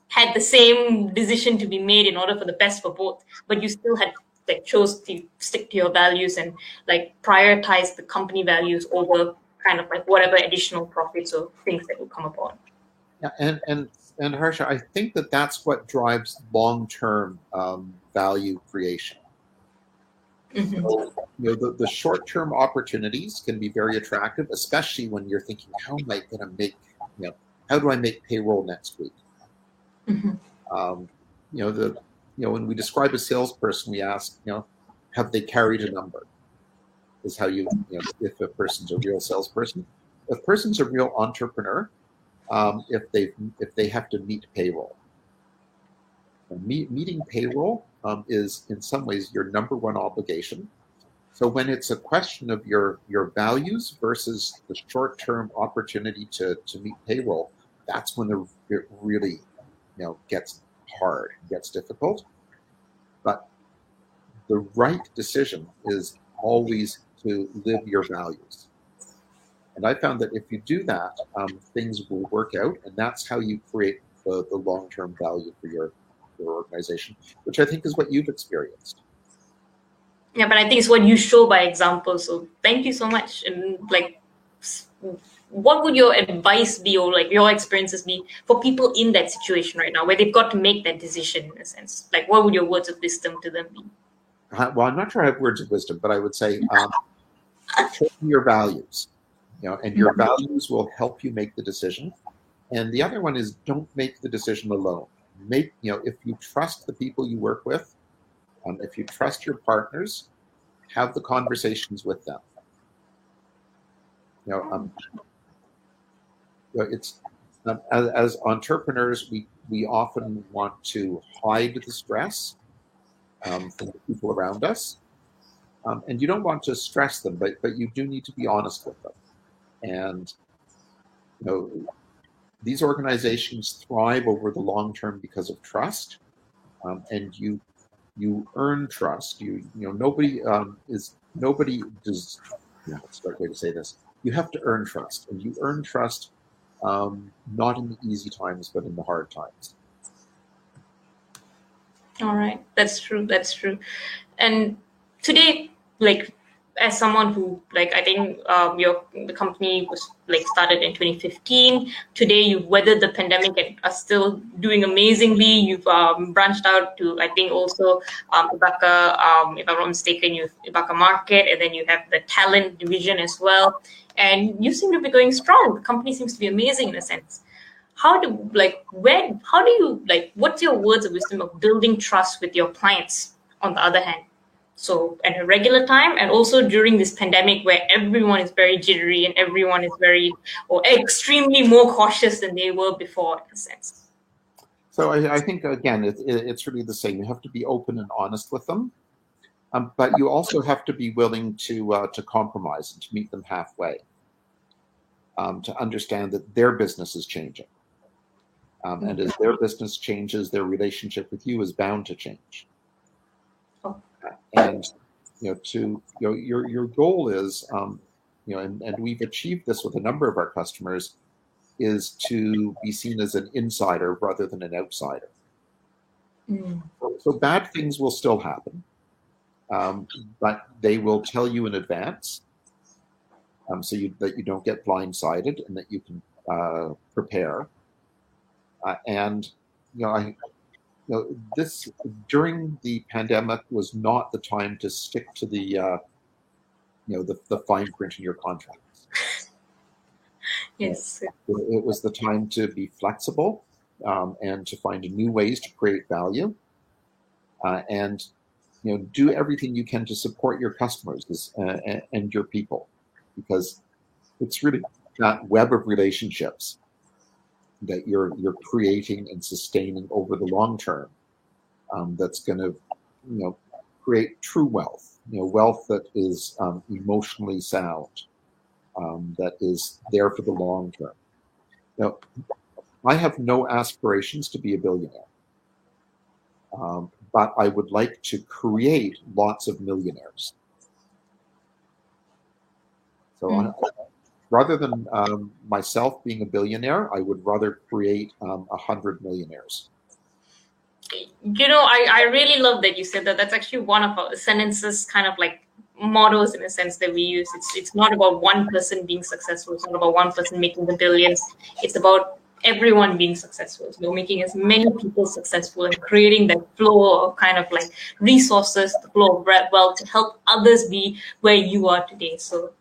had the same decision to be made in order for the best for both, but you still had like chose to stick to your values and like prioritize the company values over kind of like whatever additional profits or things that will come upon. Yeah, and and and Harsha, I think that that's what drives long term um, value creation. Mm-hmm. So, you know, the, the short term opportunities can be very attractive, especially when you're thinking, how am I going to make, you know, how do I make payroll next week? Mm-hmm. Um, you know, the, you know, when we describe a salesperson, we ask, you know, have they carried a number? Is how you, you know, if a person's a real salesperson. If a person's a real entrepreneur, um, if they if they have to meet payroll. Meet, meeting payroll um, is in some ways your number one obligation. So when it's a question of your your values versus the short term opportunity to to meet payroll, that's when the, it really you know gets hard, gets difficult. But the right decision is always to live your values. And I found that if you do that, um, things will work out, and that's how you create the, the long term value for your organization, which I think is what you've experienced. Yeah, but I think it's what you show by example. So thank you so much. And like, what would your advice be, or like your experiences be for people in that situation right now, where they've got to make that decision in a sense? Like, what would your words of wisdom to them be? Uh, well, I'm not sure I have words of wisdom, but I would say um, your values, you know, and your values will help you make the decision. And the other one is don't make the decision alone make you know if you trust the people you work with um, if you trust your partners have the conversations with them. You know um, it's um, as, as, entrepreneurs we we often want to hide the stress um, from the people around us. Um, and you don't want to stress them but but you do need to be honest with them. And you know these organizations thrive over the long term because of trust, um, and you you earn trust. You you know nobody um, is nobody does. Know, what's the right way to say this? You have to earn trust, and you earn trust um, not in the easy times, but in the hard times. All right, that's true. That's true. And today, like as someone who like i think um, your the company was like started in 2015 today you've weathered the pandemic and are still doing amazingly you've um, branched out to i think also um, ibbaka um, if i'm not mistaken you ibbaka market and then you have the talent division as well. And you seem to be going strong. The company seems to be amazing in a sense. How do like where how do you like what's your words of wisdom of building trust with your clients on the other hand so at a regular time and also during this pandemic where everyone is very jittery and everyone is very or extremely more cautious than they were before in a sense. So i, I think again it, it, it's really the same. You have to be open and honest with them um, but you also have to be willing to uh, to compromise and to meet them halfway um, to understand that their business is changing um, and as their business changes their relationship with you is bound to change and you know to you know your your goal is um, you know and, and we've achieved this with a number of our customers is to be seen as an insider rather than an outsider mm. so, so, bad things will still happen um, but they will tell you in advance um, so you, that you don't get blindsided and that you can uh, prepare uh, and you know I, you know, this during the pandemic was not the time to stick to the, uh, you know, the, the fine print in your contracts. yes. It, it, was the time to be flexible um, and to find new ways to create value, uh, and you know, do everything you can to support your customers uh, and your people, because it's really that web of relationships that you're you're creating and sustaining over the long term um, that's going to you know create true wealth you know wealth that is um, emotionally sound um, that is there for the long term now i have no aspirations to be a billionaire um, but i would like to create lots of millionaires so mm. Rather than um, myself being a billionaire, I would rather create um, a um, hundred millionaires. You know, I, I really love that you said that. That's actually one of our sentences, kind of like models in a sense that we use. It's it's not about one person being successful. It's not about one person making the billions. It's about everyone being successful. So making as many people successful and creating that flow of kind of like resources, the flow of wealth to help others be where you are today. So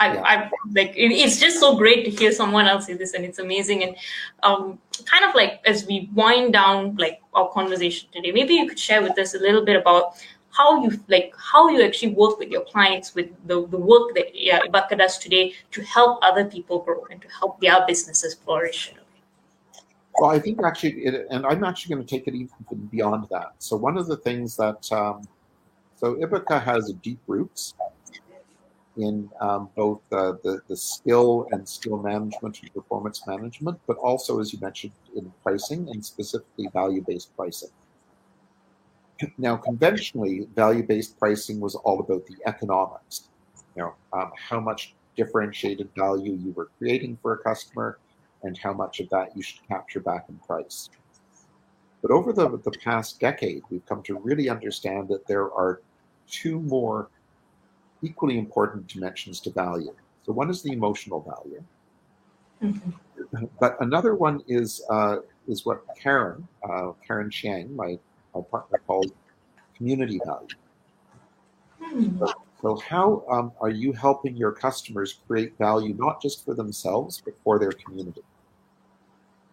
I, yeah. I like it, it's just so great to hear someone else say this, and it's amazing. And um, kind of like as we wind down like our conversation today, maybe you could share with us a little bit about how you like how you actually work with your clients with the, the work that yeah, Ibbaka does today to help other people grow and to help their businesses flourish. Well, I think actually, it, and I'm actually going to take it even beyond that. So one of the things that um, so Ibbaka has deep roots in um, both uh, the, the skill and skill management and performance management, but also, as you mentioned, in pricing and specifically value based pricing. Now, conventionally, value based pricing was all about the economics, you know, um, how much differentiated value you were creating for a customer and how much of that you should capture back in price. But over the, the past decade, we've come to really understand that there are two more equally important dimensions to value. So one is the emotional value, mm-hmm. but another one is uh, is what Karen uh, Karen Chiang, my, my partner, calls community value. Mm-hmm. So, so, how um, are you helping your customers create value not just for themselves but for their community?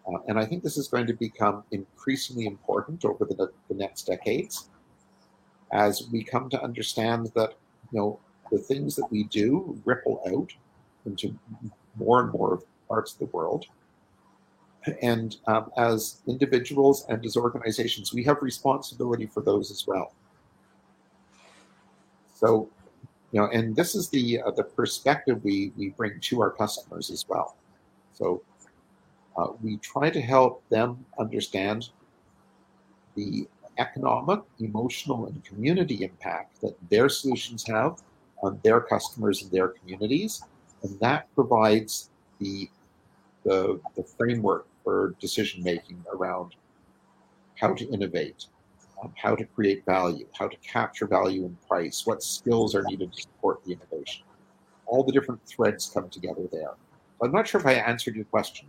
Uh, and I think this is going to become increasingly important over the, the next decades as we come to understand that you know the things that we do ripple out into more and more parts of the world. And um, as individuals and as organizations, we have responsibility for those as well. So, you know, and this is the uh, the perspective we we bring to our customers as well. So, uh, we try to help them understand the economic, emotional, and community impact that their solutions have on their customers and their communities, and that provides the the, the framework for decision making around how to innovate um, how to create value, how to capture value in price, what skills are needed to support the innovation. All the different threads come together there. I'm not sure if I answered your question.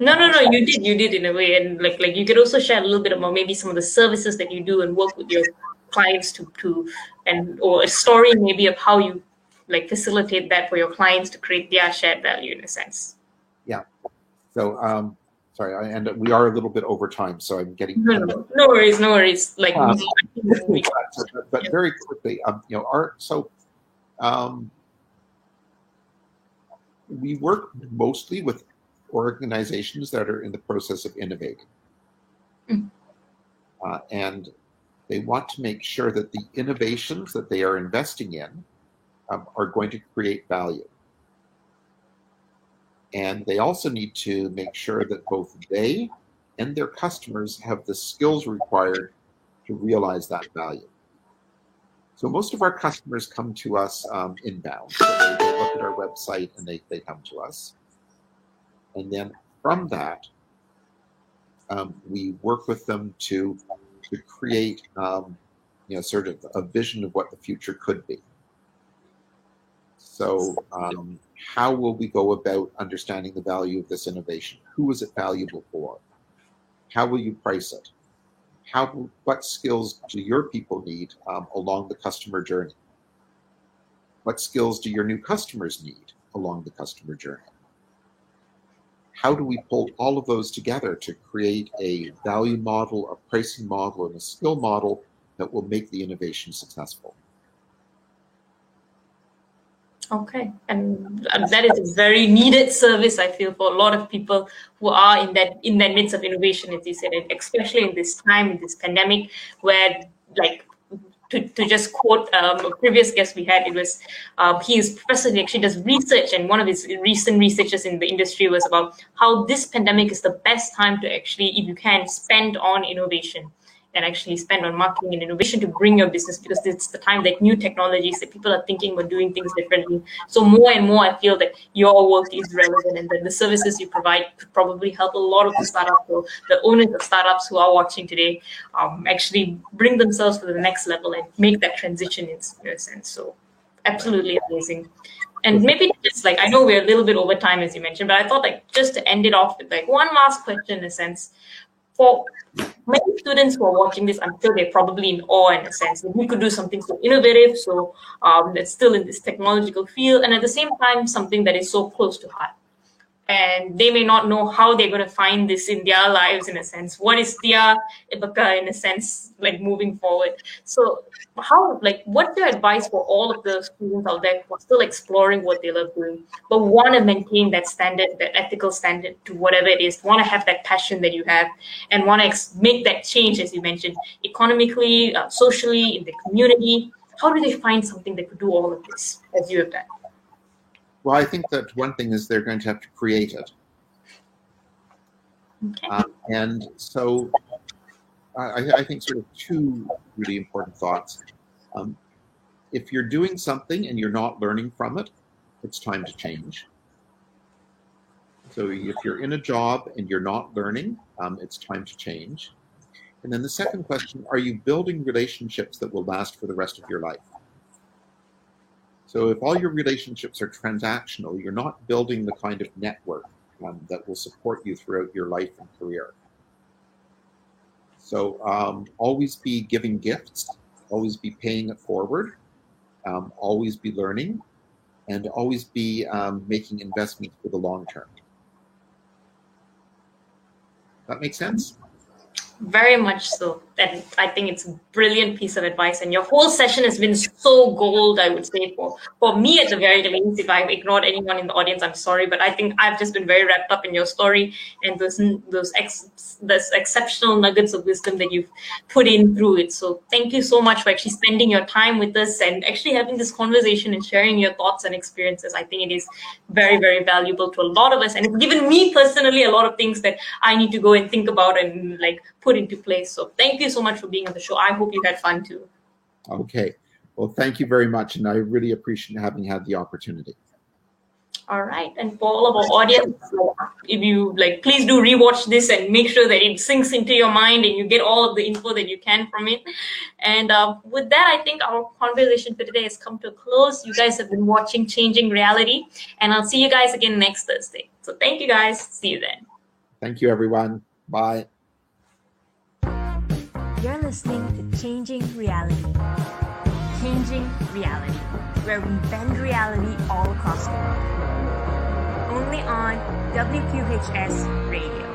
No, no, no. You did. You did in a way, and like, like you could also share a little bit about maybe some of the services that you do and work with your clients to to, and or a story maybe of how you like facilitate that for your clients to create their shared value in a sense. Yeah. So, um, sorry, I, and we are a little bit over time, so I'm getting. No, no, no worries, no worries. Like, um, but, but very quickly, um, you know, art. So, um, we work mostly with organizations that are in the process of innovating. Mm. Uh, and they want to make sure that the innovations that they are investing in um, are going to create value. And they also need to make sure that both they and their customers have the skills required to realize that value. So most of our customers come to us um, inbound. So they, they, look at our website and they, they come to us. And then from that, um, we work with them to, to create um, you know, sort of a vision of what the future could be. So um, how will we go about understanding the value of this innovation? Who is it valuable for? How will you price it? how what skills do your people need um, along the customer journey? What skills do your new customers need along the customer journey? How do we pull all of those together to create a value model, a pricing model, and a skill model that will make the innovation successful? Okay, and that is a very needed service. I feel for a lot of people who are in that in that midst of innovation, as you said, especially in this time in this pandemic, where like to, to just quote um, a previous guest we had, it was uh, he is professor he actually does research, and one of his recent researches in the industry was about how this pandemic is the best time to actually, if you can, spend on innovation and actually spend on marketing and innovation to bring your business because it's the time that new technologies that people are thinking about doing things differently. So more and more, I feel that your work is relevant and that the services you provide could probably help a lot of the startups or the owners of startups who are watching today um, actually bring themselves to the next level and make that transition in, in a sense. So absolutely amazing. And maybe just like I know we're a little bit over time as you mentioned, but I thought like just to end it off with like one last question in a sense for many students who are watching this, I'm sure they're probably in awe in a sense that we could do something so innovative, so um, that's still in this technological field, and at the same time, something that is so close to heart and they may not know how they're going to find this in their lives in a sense. What is their ibbaka in a sense like moving forward? So how like what's your advice for all of the students out there who are still exploring what they love doing but want to maintain that standard that ethical standard to whatever it is want to have that passion that you have and want to ex- make that change as you mentioned economically uh, socially in the community? How do they find something that could do all of this as you have done well, I think that one thing is they're going to have to create it. Okay. Um, and so I, I, think sort of two really important thoughts. Um, if you're doing something and you're not learning from it, it's time to change. So if you're in a job and you're not learning, um, it's time to change. And then the second question, are you building relationships that will last for the rest of your life? So if all your relationships are transactional, you're not building the kind of network um, that will support you throughout your life and career. So um, always be giving gifts, always be paying it forward, um, always be learning, and always be um, making investments for the long term. That makes sense? Very much so. And I think it's a brilliant piece of advice. And your whole session has been so gold, I would say, for, for me at the very least. If I've ignored anyone in the audience, I'm sorry. But I think I've just been very wrapped up in your story and those those ex, those exceptional nuggets of wisdom that you've put in through it. So thank you so much for actually spending your time with us and actually having this conversation and sharing your thoughts and experiences. I think it is very, very valuable to a lot of us. And it's given me personally a lot of things that I need to go and think about and like put into place. So thank you so much for being on the show. I hope you had fun too. Okay. Well, thank you very much. And I really appreciate having had the opportunity. All right, and for all of our audience, if you like, please do rewatch this and make sure that it sinks into your mind and you get all of the info that you can from it. And uh, with that, I think our conversation for today has come to a close. You guys have been watching Changing Reality, and I'll see you guys again next Thursday. So thank you guys. See you then. Thank you, everyone. Bye. You're listening to Changing Reality. Changing Reality, where we bend reality all across the world. Only on WQHS Radio.